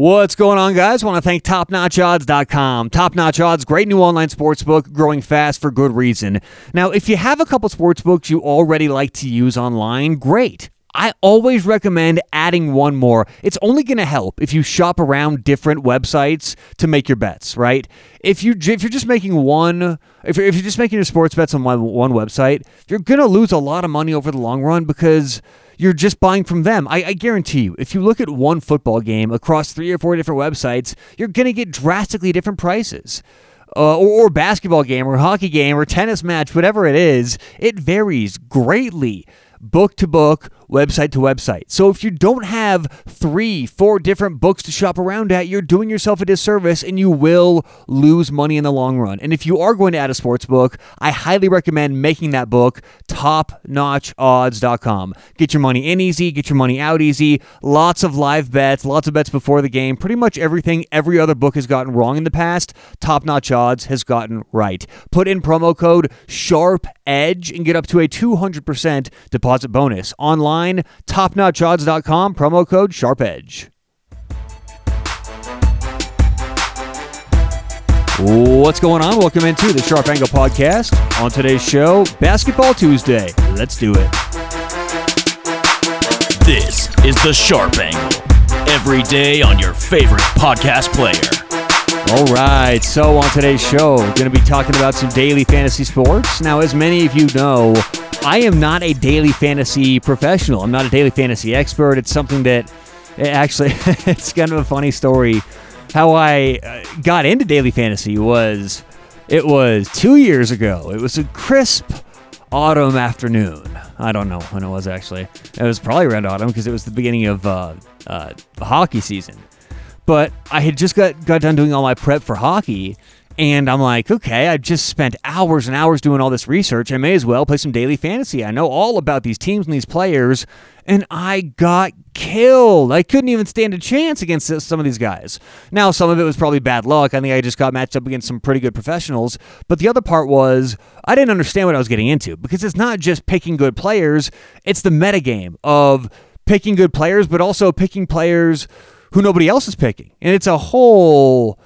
What's going on, guys? want to thank TopNotchOdds.com. Top Notch Odds, great new online sportsbook, growing fast for good reason. Now, if you have a couple sportsbooks you already like to use online, great. I always recommend adding one more. It's only going to help if you shop around different websites to make your bets, right? If you if you're just making one, if you're, if you're just making your sports bets on one website, you're going to lose a lot of money over the long run because you're just buying from them. I, I, guarantee you, if you look at one football game across three or four different websites, you're going to get drastically different prices. Uh, or, or basketball game or hockey game or tennis match, whatever it is, it varies greatly book to book, website to website. So if you don't have three, four different books to shop around at, you're doing yourself a disservice and you will lose money in the long run. And if you are going to add a sports book, I highly recommend making that book topnotchodds.com. Get your money in easy, get your money out easy, lots of live bets, lots of bets before the game. Pretty much everything every other book has gotten wrong in the past, Top Notch Odds has gotten right. Put in promo code SHARP EDGE and get up to a 200% deposit bonus. Online, topnotchodds.com, promo code SHARPEDGE. What's going on? Welcome into the Sharp Angle Podcast. On today's show, Basketball Tuesday. Let's do it. This is the Sharp Angle. Every day on your favorite podcast player. All right, so on today's show, we're going to be talking about some daily fantasy sports. Now, as many of you know, I am not a daily fantasy professional. I'm not a daily fantasy expert. It's something that eh, actually, it's kind of a funny story. How I uh, got into daily fantasy was it was two years ago. It was a crisp autumn afternoon. I don't know when it was actually. It was probably around autumn because it was the beginning of uh, uh, hockey season. But I had just got, got done doing all my prep for hockey. And I'm like, okay, I just spent hours and hours doing all this research. I may as well play some daily fantasy. I know all about these teams and these players. And I got killed. I couldn't even stand a chance against some of these guys. Now, some of it was probably bad luck. I think I just got matched up against some pretty good professionals. But the other part was I didn't understand what I was getting into because it's not just picking good players, it's the metagame of picking good players, but also picking players who nobody else is picking. And it's a whole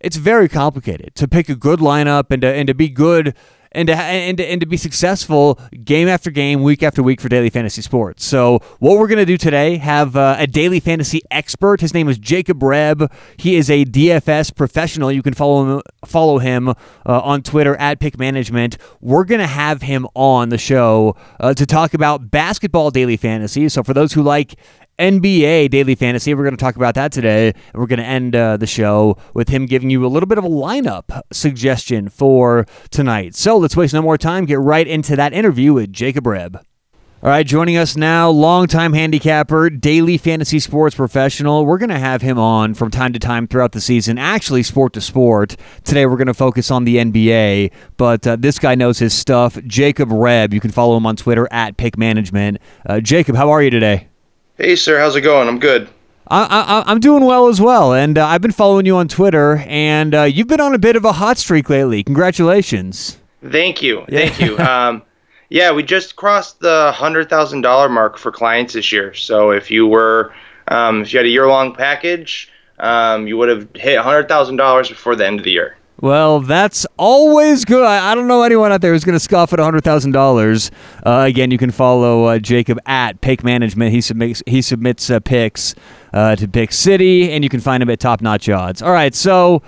it's very complicated to pick a good lineup and to, and to be good and to, and, to, and to be successful game after game, week after week for daily fantasy sports. So, what we're going to do today have uh, a daily fantasy expert. His name is Jacob Rebb. He is a DFS professional. You can follow him follow him uh, on Twitter at Pick Management. We're going to have him on the show uh, to talk about basketball daily fantasy. So, for those who like NBA Daily Fantasy. We're going to talk about that today. We're going to end uh, the show with him giving you a little bit of a lineup suggestion for tonight. So let's waste no more time. Get right into that interview with Jacob Rebb. All right, joining us now, longtime handicapper, daily fantasy sports professional. We're going to have him on from time to time throughout the season, actually, sport to sport. Today, we're going to focus on the NBA, but uh, this guy knows his stuff. Jacob Rebb. You can follow him on Twitter at Pick Management. Uh, Jacob, how are you today? Hey, sir, how's it going? I'm good. I, am doing well as well, and uh, I've been following you on Twitter, and uh, you've been on a bit of a hot streak lately. Congratulations! Thank you, thank you. Um, yeah, we just crossed the hundred thousand dollar mark for clients this year. So if you were, um, if you had a year long package, um, you would have hit hundred thousand dollars before the end of the year. Well, that's always good. I, I don't know anyone out there who's going to scoff at $100,000. Uh, again, you can follow uh, Jacob at Pick Management. He submits, he submits uh, picks uh, to Pick City, and you can find him at Top Notch Odds. All right, so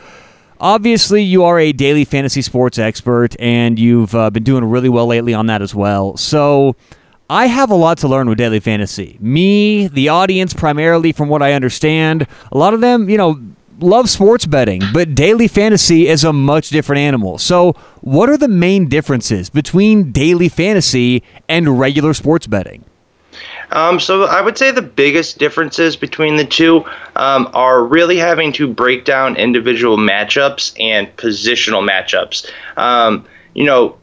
obviously you are a daily fantasy sports expert, and you've uh, been doing really well lately on that as well. So I have a lot to learn with daily fantasy. Me, the audience, primarily from what I understand, a lot of them, you know, love sports betting, but daily fantasy is a much different animal. So, what are the main differences between daily fantasy and regular sports betting? Um, so I would say the biggest differences between the two um, are really having to break down individual matchups and positional matchups. Um, you know,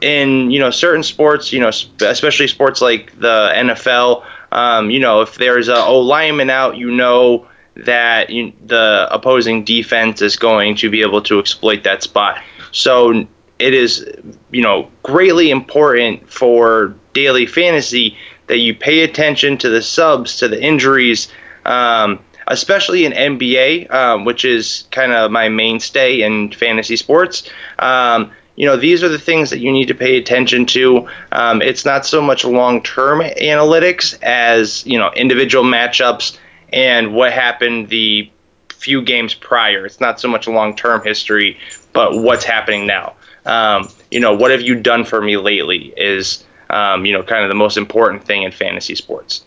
in you know certain sports, you know, especially sports like the NFL, um, you know, if there's a O lineman out, you know that you, the opposing defense is going to be able to exploit that spot. So it is, you know, greatly important for daily fantasy that you pay attention to the subs, to the injuries. Um, especially in NBA, um, which is kind of my mainstay in fantasy sports. Um, you know, these are the things that you need to pay attention to. Um, it's not so much long term analytics as, you know, individual matchups and what happened the few games prior. It's not so much long term history, but what's happening now. Um, you know, what have you done for me lately is, um, you know, kind of the most important thing in fantasy sports.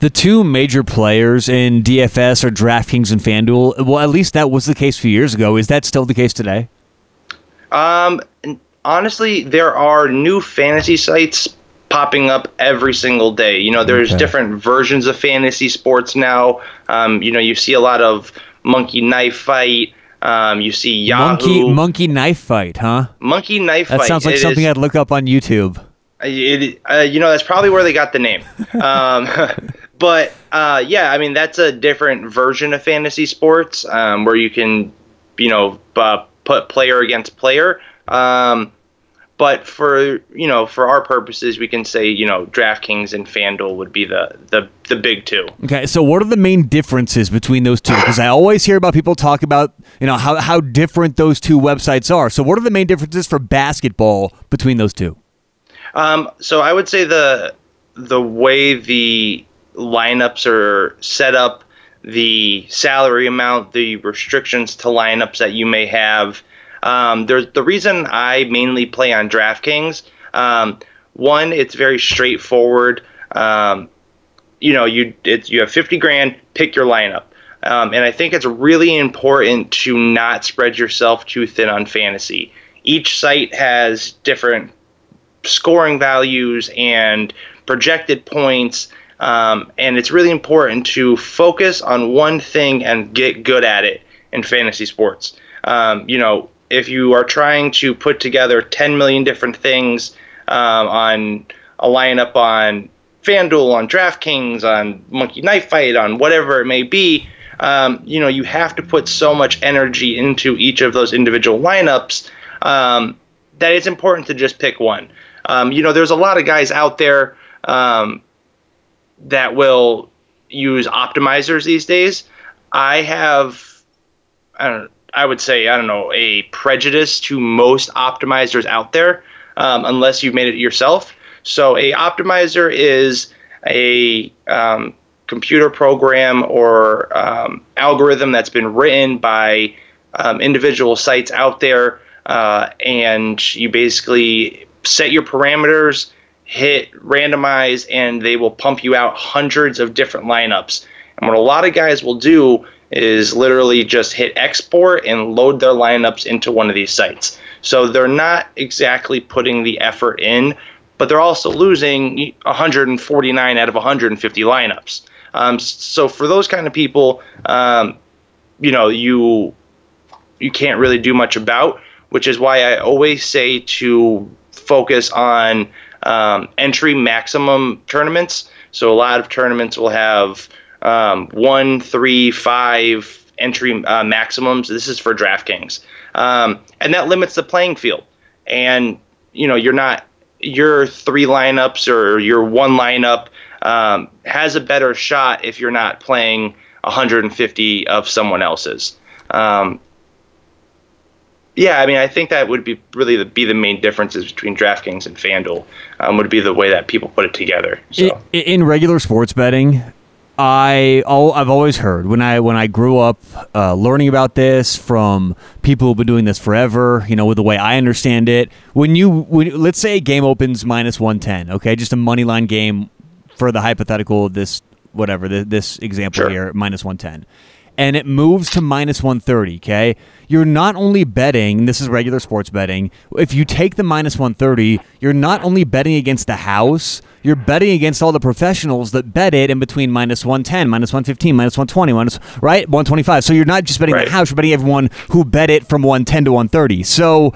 The two major players in DFS are DraftKings and FanDuel. Well, at least that was the case a few years ago. Is that still the case today? Um, honestly, there are new fantasy sites popping up every single day. You know, there's okay. different versions of fantasy sports now. Um, you know, you see a lot of Monkey Knife Fight. Um, you see Yahoo. Monkey Monkey Knife Fight, huh? Monkey Knife that Fight. That sounds like it something is, I'd look up on YouTube. It, uh, you know, that's probably where they got the name. Um, but uh, yeah, I mean, that's a different version of fantasy sports um, where you can, you know, uh, put player against player. Um, but for you know, for our purposes, we can say you know, DraftKings and FanDuel would be the the the big two. Okay, so what are the main differences between those two? Because I always hear about people talk about you know how how different those two websites are. So what are the main differences for basketball between those two? Um, so I would say the the way the lineups are set up, the salary amount, the restrictions to lineups that you may have um, there's the reason I mainly play on DraftKings. Um, one, it's very straightforward. Um, you know, you you have 50 grand, pick your lineup. Um, and I think it's really important to not spread yourself too thin on fantasy. Each site has different scoring values and projected points. Um, and it's really important to focus on one thing and get good at it in fantasy sports. Um, you know, if you are trying to put together 10 million different things um, on a lineup on FanDuel, on DraftKings, on Monkey Knife Fight, on whatever it may be, um, you know, you have to put so much energy into each of those individual lineups um, that it's important to just pick one. Um, you know, there's a lot of guys out there um, that will use optimizers these days. I have, I don't know, I would say, I don't know, a prejudice to most optimizers out there, um, unless you've made it yourself. So, a optimizer is a um, computer program or um, algorithm that's been written by um, individual sites out there, uh, and you basically set your parameters, hit randomize, and they will pump you out hundreds of different lineups. And what a lot of guys will do is literally just hit export and load their lineups into one of these sites. So they're not exactly putting the effort in, but they're also losing 149 out of 150 lineups. Um, so for those kind of people, um, you know, you you can't really do much about, which is why I always say to focus on um, entry maximum tournaments. So a lot of tournaments will have um, one, three, five entry uh, maximums. This is for DraftKings, um, and that limits the playing field. And you know, you're not your three lineups or your one lineup um, has a better shot if you're not playing 150 of someone else's. Um, yeah, I mean, I think that would be really the, be the main differences between DraftKings and FanDuel. Um, would be the way that people put it together. So. In, in regular sports betting, I oh I've always heard when I when I grew up uh, learning about this from people who've been doing this forever. You know, with the way I understand it, when you when let's say a game opens minus one ten, okay, just a money line game for the hypothetical this whatever this example sure. here minus one ten, and it moves to minus one thirty. Okay, you're not only betting. This is regular sports betting. If you take the minus one thirty, you're not only betting against the house you're betting against all the professionals that bet it in between minus 110, minus 115, minus 120, minus, right? 125. So you're not just betting right. the house, you're betting everyone who bet it from 110 to 130. So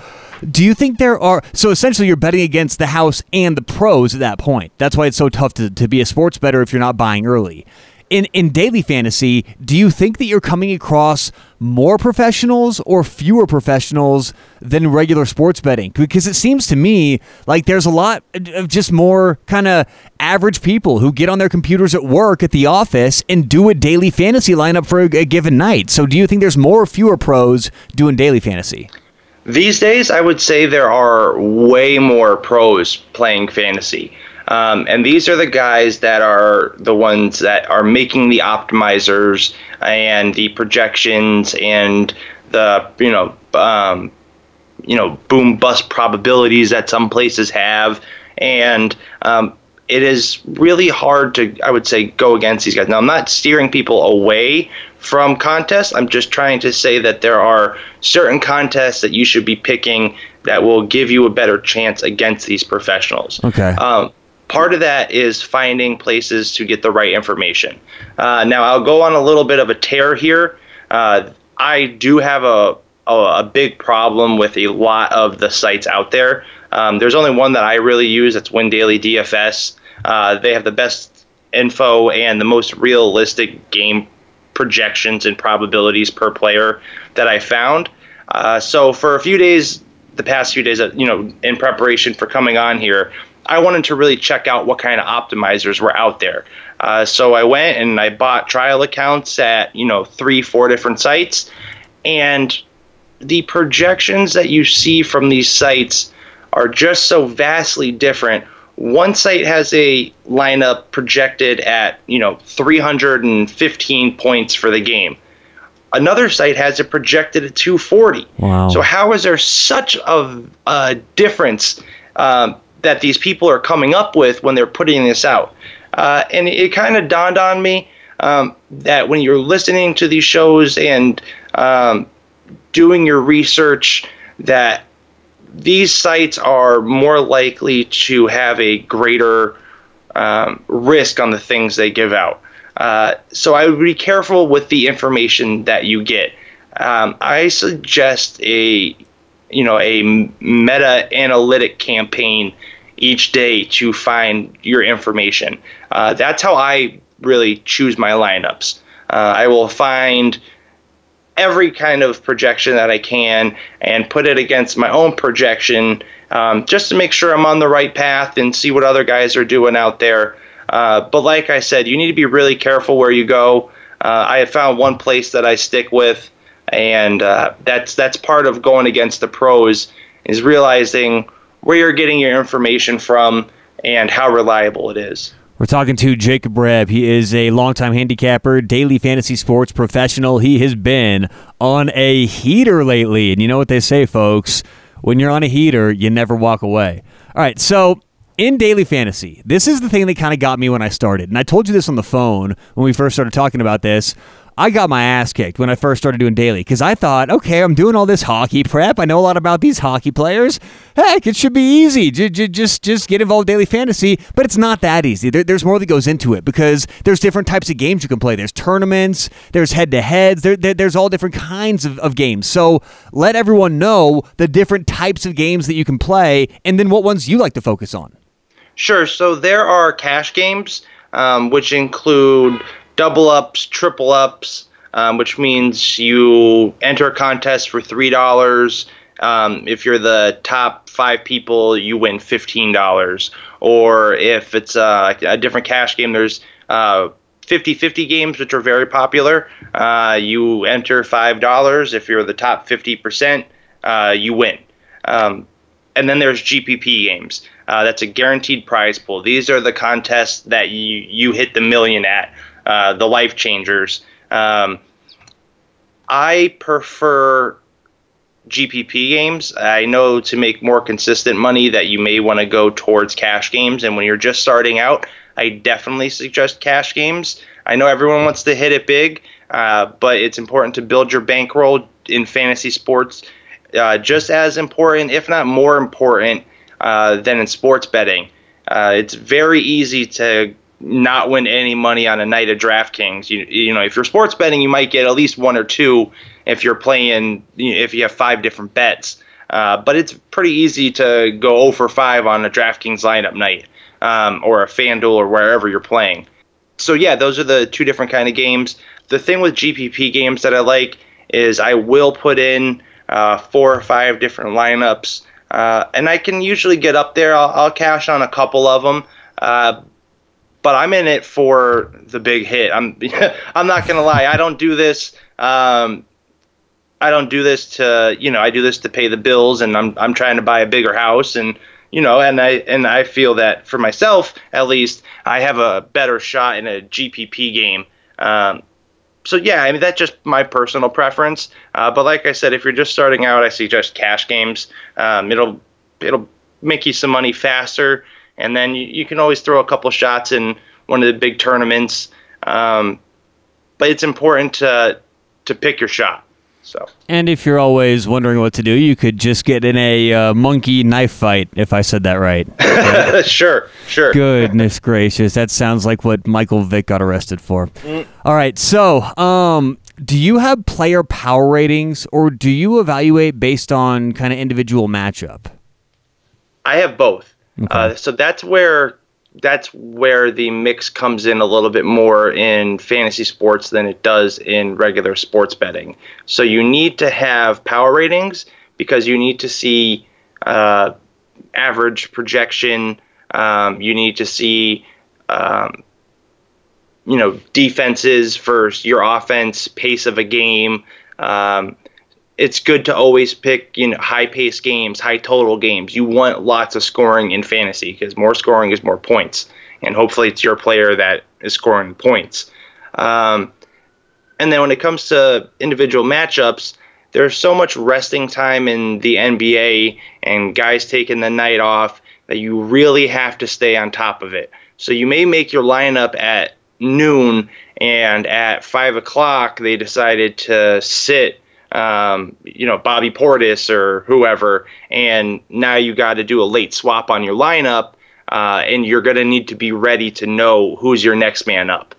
do you think there are, so essentially you're betting against the house and the pros at that point. That's why it's so tough to, to be a sports better if you're not buying early. In in daily fantasy, do you think that you're coming across more professionals or fewer professionals than regular sports betting? Because it seems to me like there's a lot of just more kind of average people who get on their computers at work at the office and do a daily fantasy lineup for a, a given night. So do you think there's more or fewer pros doing daily fantasy? These days, I would say there are way more pros playing fantasy. Um, and these are the guys that are the ones that are making the optimizers and the projections and the you know um, you know boom bust probabilities that some places have, and um, it is really hard to I would say go against these guys. Now I'm not steering people away from contests. I'm just trying to say that there are certain contests that you should be picking that will give you a better chance against these professionals. Okay. Um, part of that is finding places to get the right information. Uh, now, I'll go on a little bit of a tear here. Uh, I do have a, a, a, big problem with a lot of the sites out there. Um, there's only one that I really use. That's Win Daily DFS. Uh, they have the best info and the most realistic game projections and probabilities per player that I found. Uh, so for a few days, the past few days, you know, in preparation for coming on here, I wanted to really check out what kind of optimizers were out there. Uh, so I went and I bought trial accounts at you know three, four different sites, and the projections that you see from these sites are just so vastly different. One site has a lineup projected at you know 315 points for the game. Another site has it projected at 240. Wow. So how is there such a, a difference? Um, that these people are coming up with when they're putting this out. Uh, and it kind of dawned on me um, that when you're listening to these shows and um, doing your research, that these sites are more likely to have a greater um, risk on the things they give out. Uh, so I would be careful with the information that you get. Um, I suggest a you know a meta analytic campaign each day to find your information. Uh, that's how I really choose my lineups. Uh, I will find every kind of projection that I can and put it against my own projection um, just to make sure I'm on the right path and see what other guys are doing out there. Uh, but like I said, you need to be really careful where you go. Uh, I have found one place that I stick with and uh, that's that's part of going against the pros is realizing where you're getting your information from and how reliable it is. We're talking to Jacob Rebb. He is a longtime handicapper, daily fantasy sports professional. He has been on a heater lately. And you know what they say, folks? When you're on a heater, you never walk away. All right, so in daily fantasy, this is the thing that kind of got me when I started. And I told you this on the phone when we first started talking about this. I got my ass kicked when I first started doing daily because I thought, okay, I'm doing all this hockey prep. I know a lot about these hockey players. Heck, it should be easy. Just just get involved daily fantasy, but it's not that easy. there's more that goes into it because there's different types of games you can play. There's tournaments, there's head to heads, there's all different kinds of, of games. So let everyone know the different types of games that you can play, and then what ones you like to focus on. Sure. So there are cash games, um, which include double ups, triple ups, um, which means you enter a contest for three dollars. Um, if you're the top five people, you win fifteen dollars. Or if it's uh, a different cash game, there's uh, 50-50 games, which are very popular. Uh, you enter five dollars. If you're the top fifty percent, uh, you win. Um, and then there's GPP games. Uh, that's a guaranteed prize pool. These are the contests that you you hit the million at. Uh, the life changers. Um, I prefer GPP games. I know to make more consistent money that you may want to go towards cash games. And when you're just starting out, I definitely suggest cash games. I know everyone wants to hit it big, uh, but it's important to build your bankroll in fantasy sports. Uh, just as important, if not more important, uh, than in sports betting. Uh, it's very easy to not win any money on a night of DraftKings. You you know, if you're sports betting, you might get at least one or two if you're playing. if you have five different bets, uh, but it's pretty easy to go 0 for 5 on a DraftKings lineup night um, or a FanDuel or wherever you're playing. so yeah, those are the two different kind of games. The thing with GPP games that I like is I will put in uh, four or five different lineups, uh, and I can usually get up there. I'll, I'll cash on a couple of them, uh, but I'm in it for the big hit. I'm I'm not gonna lie. I don't do this. Um, I don't do this to you know I do this to pay the bills, and I'm I'm trying to buy a bigger house and you know, and I and I feel that for myself at least, I have a better shot in a GPP game. Um, so yeah, I mean that's just my personal preference. Uh, but like I said, if you're just starting out, I suggest cash games. Um, it'll it'll make you some money faster, and then you, you can always throw a couple shots in one of the big tournaments. Um, but it's important to to pick your shot. So. And if you're always wondering what to do, you could just get in a uh, monkey knife fight. If I said that right. sure, sure. Goodness gracious, that sounds like what Michael Vick got arrested for. Mm. All right, so um, do you have player power ratings, or do you evaluate based on kind of individual matchup? I have both. Okay. Uh, so that's where that's where the mix comes in a little bit more in fantasy sports than it does in regular sports betting. So you need to have power ratings because you need to see uh, average projection. Um, you need to see, um, you know, defenses versus your offense, pace of a game. Um, it's good to always pick you know high pace games, high total games. You want lots of scoring in fantasy because more scoring is more points, and hopefully it's your player that is scoring points. Um, and then when it comes to individual matchups, there's so much resting time in the NBA and guys taking the night off that you really have to stay on top of it. So you may make your lineup at noon, and at five o'clock they decided to sit um, you know, Bobby Portis or whoever, and now you got to do a late swap on your lineup, uh, and you're going to need to be ready to know who's your next man up.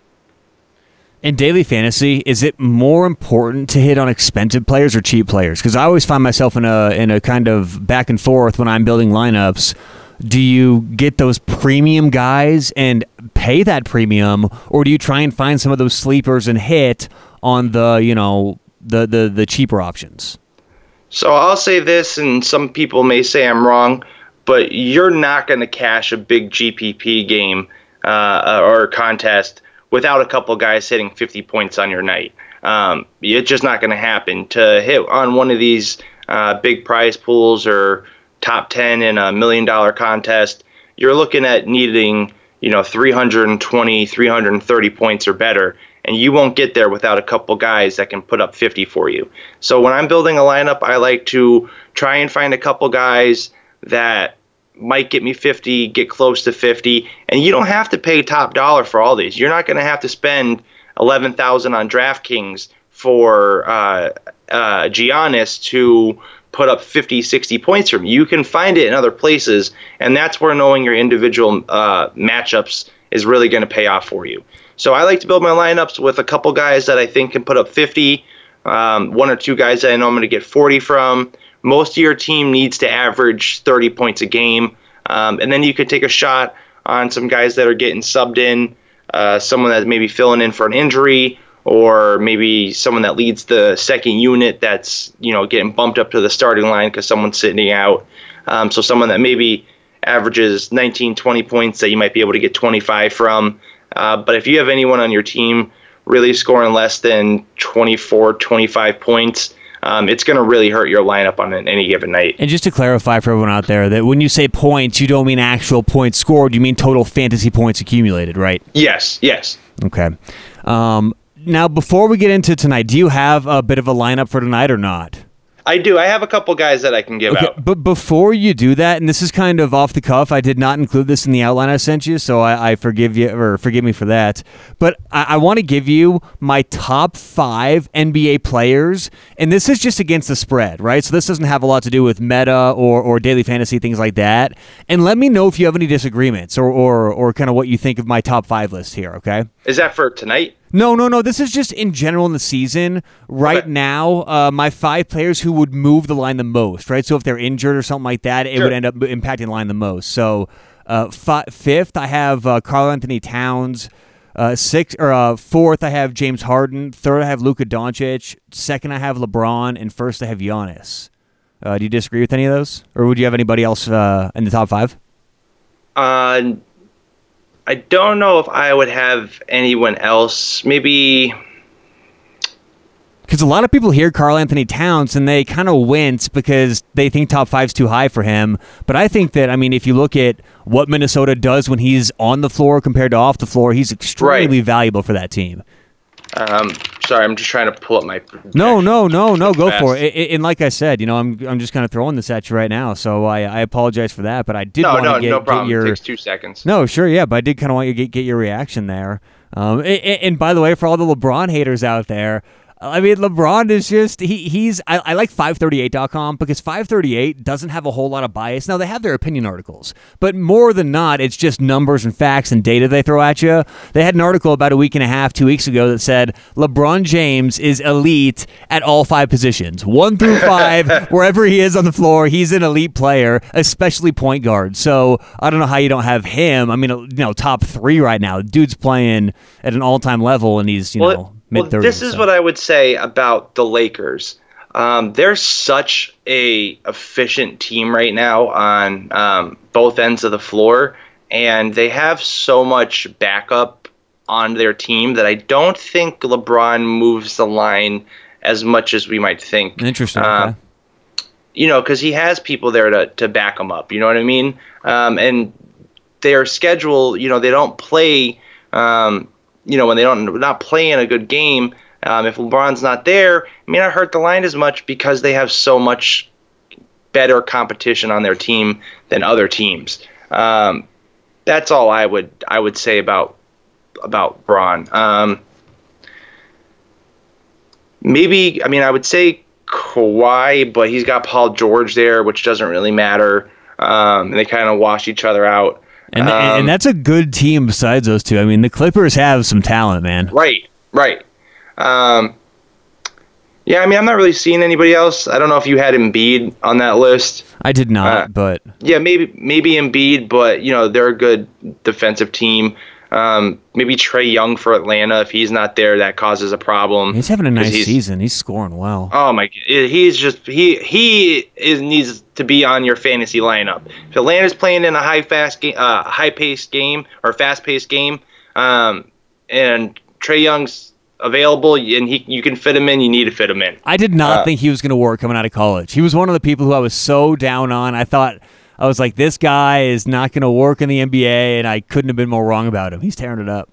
In daily fantasy, is it more important to hit on expensive players or cheap players? Because I always find myself in a in a kind of back and forth when I'm building lineups. Do you get those premium guys and pay that premium, or do you try and find some of those sleepers and hit on the you know the the the cheaper options? So I'll say this, and some people may say I'm wrong, but you're not going to cash a big GPP game uh, or contest without a couple guys hitting 50 points on your night. Um, it's just not going to happen. To hit on one of these uh, big prize pools or top 10 in a million dollar contest, you're looking at needing you know 320, 330 points or better and you won't get there without a couple guys that can put up 50 for you. So when I'm building a lineup, I like to try and find a couple guys that might get me 50, get close to 50, and you don't have to pay top dollar for all these. You're not going to have to spend 11,000 on DraftKings for uh, uh, Giannis to put up 50, 60 points from you. You can find it in other places, and that's where knowing your individual uh, matchups is really going to pay off for you. So I like to build my lineups with a couple guys that I think can put up 50, um, one or two guys that I know I'm going to get 40 from. Most of your team needs to average 30 points a game. Um, and then you could take a shot on some guys that are getting subbed in, uh, someone that maybe filling in for an injury, or maybe someone that leads the second unit that's you know getting bumped up to the starting line because someone's sitting out. Um, so someone that maybe averages 19, 20 points that you might be able to get 25 from. Uh, but if you have anyone on your team really scoring less than 24, 25 points, um, it's going to really hurt your lineup on any given night. And just to clarify for everyone out there, that when you say points, you don't mean actual points scored. You mean total fantasy points accumulated, right? Yes. Yes. Okay. Um, now, before we get into tonight, do you have a bit of a lineup for tonight or not? I do. I have a couple guys that I can give okay, out. But before you do that, and this is kind of off the cuff, I did not include this in the outline I sent you, so I, I forgive you or forgive me for that. But I, I want to give you my top five NBA players, and this is just against the spread, right? So this doesn't have a lot to do with meta or, or daily fantasy things like that. And let me know if you have any disagreements or or, or kind of what you think of my top five list here. Okay? Is that for tonight? No, no, no. This is just in general in the season. Right okay. now, uh, my five players who would move the line the most, right? So if they're injured or something like that, it sure. would end up impacting the line the most. So uh, f- fifth, I have uh, Karl-Anthony Towns. Uh, six or uh, fourth, I have James Harden. Third, I have Luka Doncic. Second, I have LeBron, and first, I have Giannis. Uh, do you disagree with any of those, or would you have anybody else uh, in the top five? Uh, I don't know if I would have anyone else. Maybe because a lot of people hear Karl Anthony Towns and they kind of wince because they think top five's too high for him. But I think that I mean, if you look at what Minnesota does when he's on the floor compared to off the floor, he's extremely right. valuable for that team. Um, sorry, I'm just trying to pull up my. No, no, no, no. Go fast. for it. it. And like I said, you know, I'm I'm just kind of throwing this at you right now, so I, I apologize for that. But I did no, want no, to get, no problem. Get your, it takes two seconds. No, sure, yeah, but I did kind of want you to get, get your reaction there. Um, and, and by the way, for all the LeBron haters out there, I mean, LeBron is just he he's I, I like 538.com because 538 doesn't have a whole lot of bias. Now they have their opinion articles, but more than not, it's just numbers and facts and data they throw at you. They had an article about a week and a half, two weeks ago that said LeBron James is elite at all five positions, one through five, wherever he is on the floor, he's an elite player, especially point guard. So I don't know how you don't have him. I mean, you know, top three right now. dude's playing at an all time level, and he's you well, know well, this is so. what I would say about the Lakers. Um, they're such a efficient team right now on um, both ends of the floor, and they have so much backup on their team that I don't think LeBron moves the line as much as we might think. Interesting. Uh, okay. You know, because he has people there to, to back him up. You know what I mean? Um, and their schedule, you know, they don't play um, you know, when they don't not playing a good game, um, if LeBron's not there, it may not hurt the line as much because they have so much better competition on their team than other teams. Um, that's all I would I would say about about Bron. Um, maybe I mean I would say Kawhi, but he's got Paul George there, which doesn't really matter. Um, and they kind of wash each other out. And, um, and that's a good team besides those two. I mean, the Clippers have some talent, man. Right, right. Um, yeah, I mean, I'm not really seeing anybody else. I don't know if you had Embiid on that list. I did not, uh, but yeah, maybe maybe Embiid, but you know they're a good defensive team. Um, maybe Trae Young for Atlanta. If he's not there, that causes a problem. He's having a nice he's, season. He's scoring well. Oh my! He's just he he is needs to be on your fantasy lineup. If Atlanta's playing in a high fast game, uh, high paced game or fast paced game, um, and Trae Young's available and he you can fit him in, you need to fit him in. I did not uh, think he was going to work coming out of college. He was one of the people who I was so down on. I thought I was like, this guy is not going to work in the NBA, and I couldn't have been more wrong about him. He's tearing it up.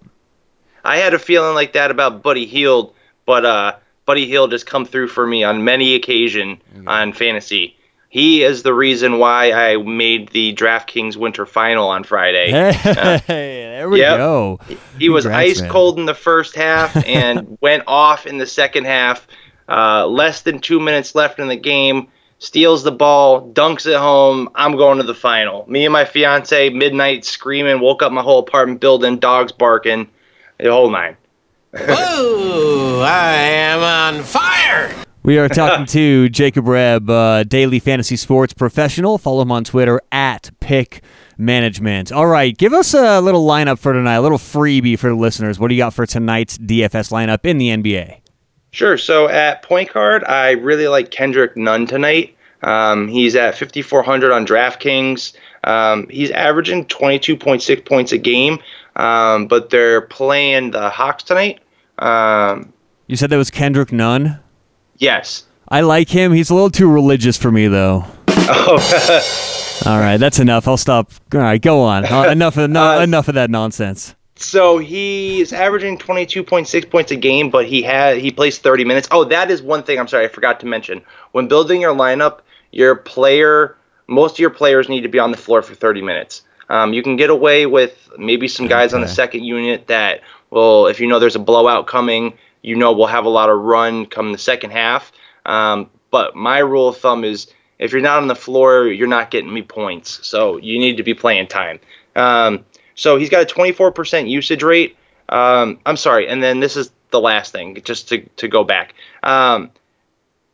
I had a feeling like that about Buddy Hield, but uh, Buddy Hield has come through for me on many occasion mm-hmm. on fantasy. He is the reason why I made the DraftKings Winter Final on Friday. Hey, uh, there we yep. go. He was ice man. cold in the first half and went off in the second half. Uh, less than two minutes left in the game steals the ball, dunks it home. I'm going to the final. Me and my fiance, midnight screaming, woke up my whole apartment building, dogs barking, the whole nine. Whoa, I am on fire. We are talking to Jacob Rebb, uh, daily fantasy sports professional. Follow him on Twitter at Pick Management. All right, give us a little lineup for tonight, a little freebie for the listeners. What do you got for tonight's DFS lineup in the NBA? Sure. So at point guard, I really like Kendrick Nunn tonight. Um, he's at 5,400 on DraftKings. Um, he's averaging 22.6 points a game, um, but they're playing the Hawks tonight. Um, you said that was Kendrick Nunn? Yes. I like him. He's a little too religious for me, though. Oh. All right, that's enough. I'll stop. All right, go on. Uh, enough of no, uh, enough of that nonsense. So he's averaging 22.6 points a game, but he had he plays 30 minutes. Oh, that is one thing I'm sorry I forgot to mention. When building your lineup, your player, most of your players need to be on the floor for 30 minutes. Um, you can get away with maybe some guys okay. on the second unit that will, if you know there's a blowout coming, you know we'll have a lot of run come the second half. Um, but my rule of thumb is if you're not on the floor, you're not getting me points. So you need to be playing time. Um, so he's got a 24% usage rate. Um, I'm sorry, and then this is the last thing, just to, to go back. Um,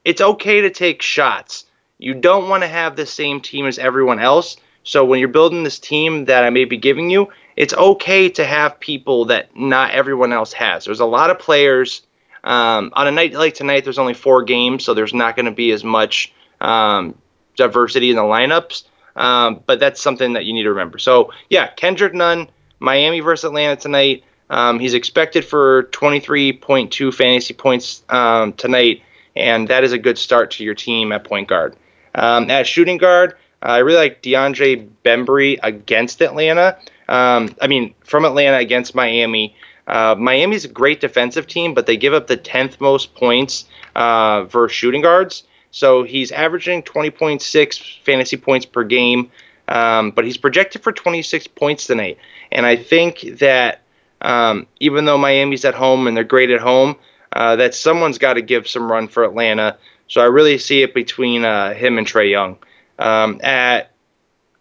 it's okay to take shots. You don't want to have the same team as everyone else. So when you're building this team that I may be giving you, it's okay to have people that not everyone else has. There's a lot of players. Um, on a night like tonight, there's only four games, so there's not going to be as much um, diversity in the lineups. Um, but that's something that you need to remember. So yeah, Kendrick Nunn, Miami versus Atlanta tonight. Um, he's expected for 23.2 fantasy points um, tonight, and that is a good start to your team at point guard. Um, at shooting guard, I really like DeAndre Bembry against Atlanta. Um, I mean, from Atlanta against Miami. Uh, Miami's a great defensive team, but they give up the 10th most points uh, versus shooting guards. So he's averaging 20.6 fantasy points per game, um, but he's projected for 26 points tonight. And I think that um, even though Miami's at home and they're great at home, uh, that someone's got to give some run for Atlanta. So I really see it between uh, him and Trae Young. Um, at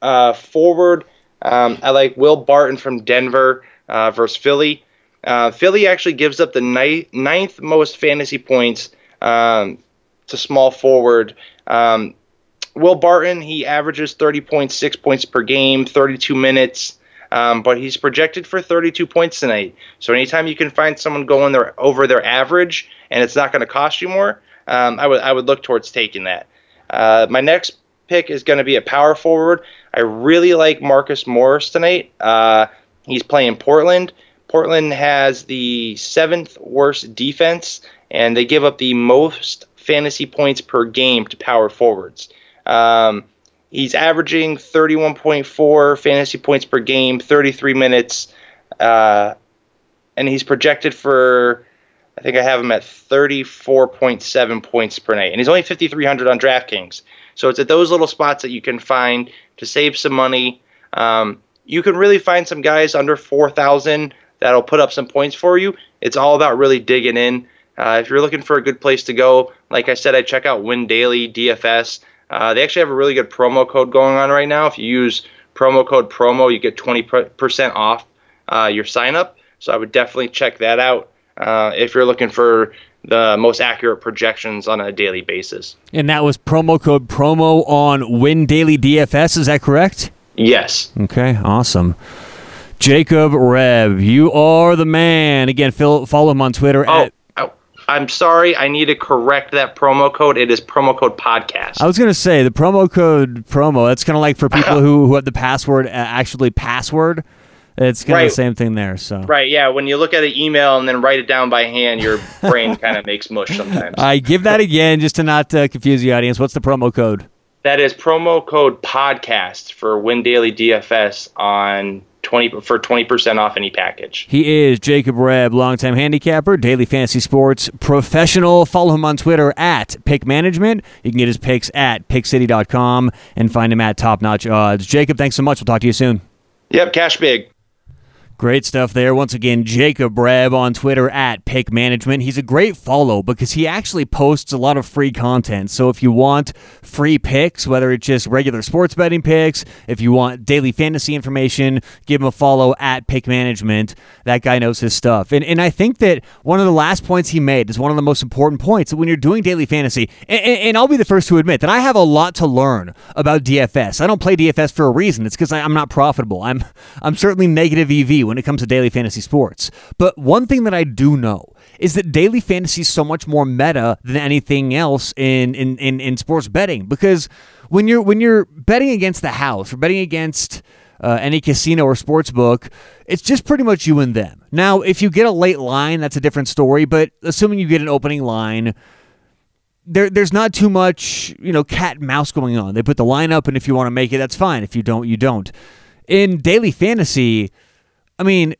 uh, forward, um, I like Will Barton from Denver uh, versus Philly. Uh, Philly actually gives up the ni- ninth most fantasy points um, to small forward. Um, Will Barton, he averages 30.6 points per game, 32 minutes, um, but he's projected for 32 points tonight. So anytime you can find someone going there over their average and it's not going to cost you more, um, I would I would look towards taking that. Uh, my next pick is going to be a power forward. I really like Marcus Morris tonight. Uh, he's playing Portland. Portland has the seventh worst defense, and they give up the most fantasy points per game to power forwards. Um, he's averaging 31.4 fantasy points per game, 33 minutes, uh, and he's projected for, I think I have him at 34.7 points per night. And he's only 5,300 on DraftKings. So it's at those little spots that you can find to save some money. Um, you can really find some guys under 4,000 that'll put up some points for you. It's all about really digging in. Uh, if you're looking for a good place to go, like I said, I check out Win Daily DFS. Uh, they actually have a really good promo code going on right now. If you use promo code promo, you get 20% off uh, your sign up. So I would definitely check that out uh, if you're looking for the most accurate projections on a daily basis. And that was promo code promo on Win Daily DFS. Is that correct? Yes. Okay, awesome. Jacob Reb, you are the man. Again, follow him on Twitter oh. at I'm sorry, I need to correct that promo code. It is promo code podcast. I was gonna say the promo code promo. That's kind of like for people who who have the password uh, actually password. It's kind of right. the same thing there. So right, yeah. When you look at an email and then write it down by hand, your brain kind of makes mush sometimes. I give that again just to not uh, confuse the audience. What's the promo code? That is promo code podcast for Win Daily DFS on 20 for 20% off any package. He is Jacob Reb, longtime handicapper, daily fantasy sports professional. Follow him on Twitter at Pick Management. You can get his picks at pickcity.com and find him at Top Notch Odds. Jacob, thanks so much. We'll talk to you soon. Yep, cash big. Great stuff there. Once again, Jacob Reb on Twitter at Pick Management. He's a great follow because he actually posts a lot of free content. So if you want free picks, whether it's just regular sports betting picks, if you want daily fantasy information, give him a follow at Pick Management. That guy knows his stuff. And, and I think that one of the last points he made is one of the most important points when you're doing daily fantasy, and, and I'll be the first to admit that I have a lot to learn about DFS. I don't play DFS for a reason. It's because I'm not profitable. I'm I'm certainly negative EV when it comes to daily fantasy sports. But one thing that I do know is that daily fantasy is so much more meta than anything else in, in, in, in sports betting because when you're when you're betting against the house or betting against uh, any casino or sports book, it's just pretty much you and them. Now, if you get a late line, that's a different story. But assuming you get an opening line, there, there's not too much, you know, cat and mouse going on. They put the line up, and if you want to make it, that's fine. If you don't, you don't. In daily fantasy, I mean,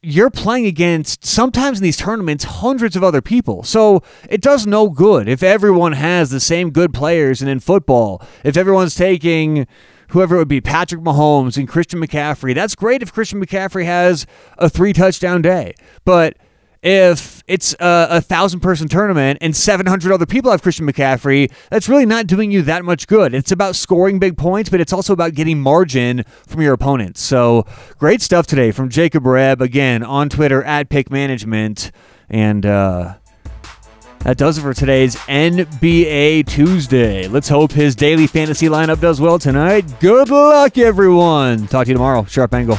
you're playing against sometimes in these tournaments hundreds of other people. So it does no good if everyone has the same good players. And in football, if everyone's taking whoever it would be, Patrick Mahomes and Christian McCaffrey, that's great if Christian McCaffrey has a three touchdown day. But if it's a, a, thousand person tournament and 700 other people have Christian McCaffrey, that's really not doing you that much good. It's about scoring big points, but it's also about getting margin from your opponents. So great stuff today from Jacob Reb, again, on Twitter at Pick Management. And, uh, that does it for today's NBA Tuesday. Let's hope his daily fantasy lineup does well tonight. Good luck, everyone. Talk to you tomorrow. Sharp Angle.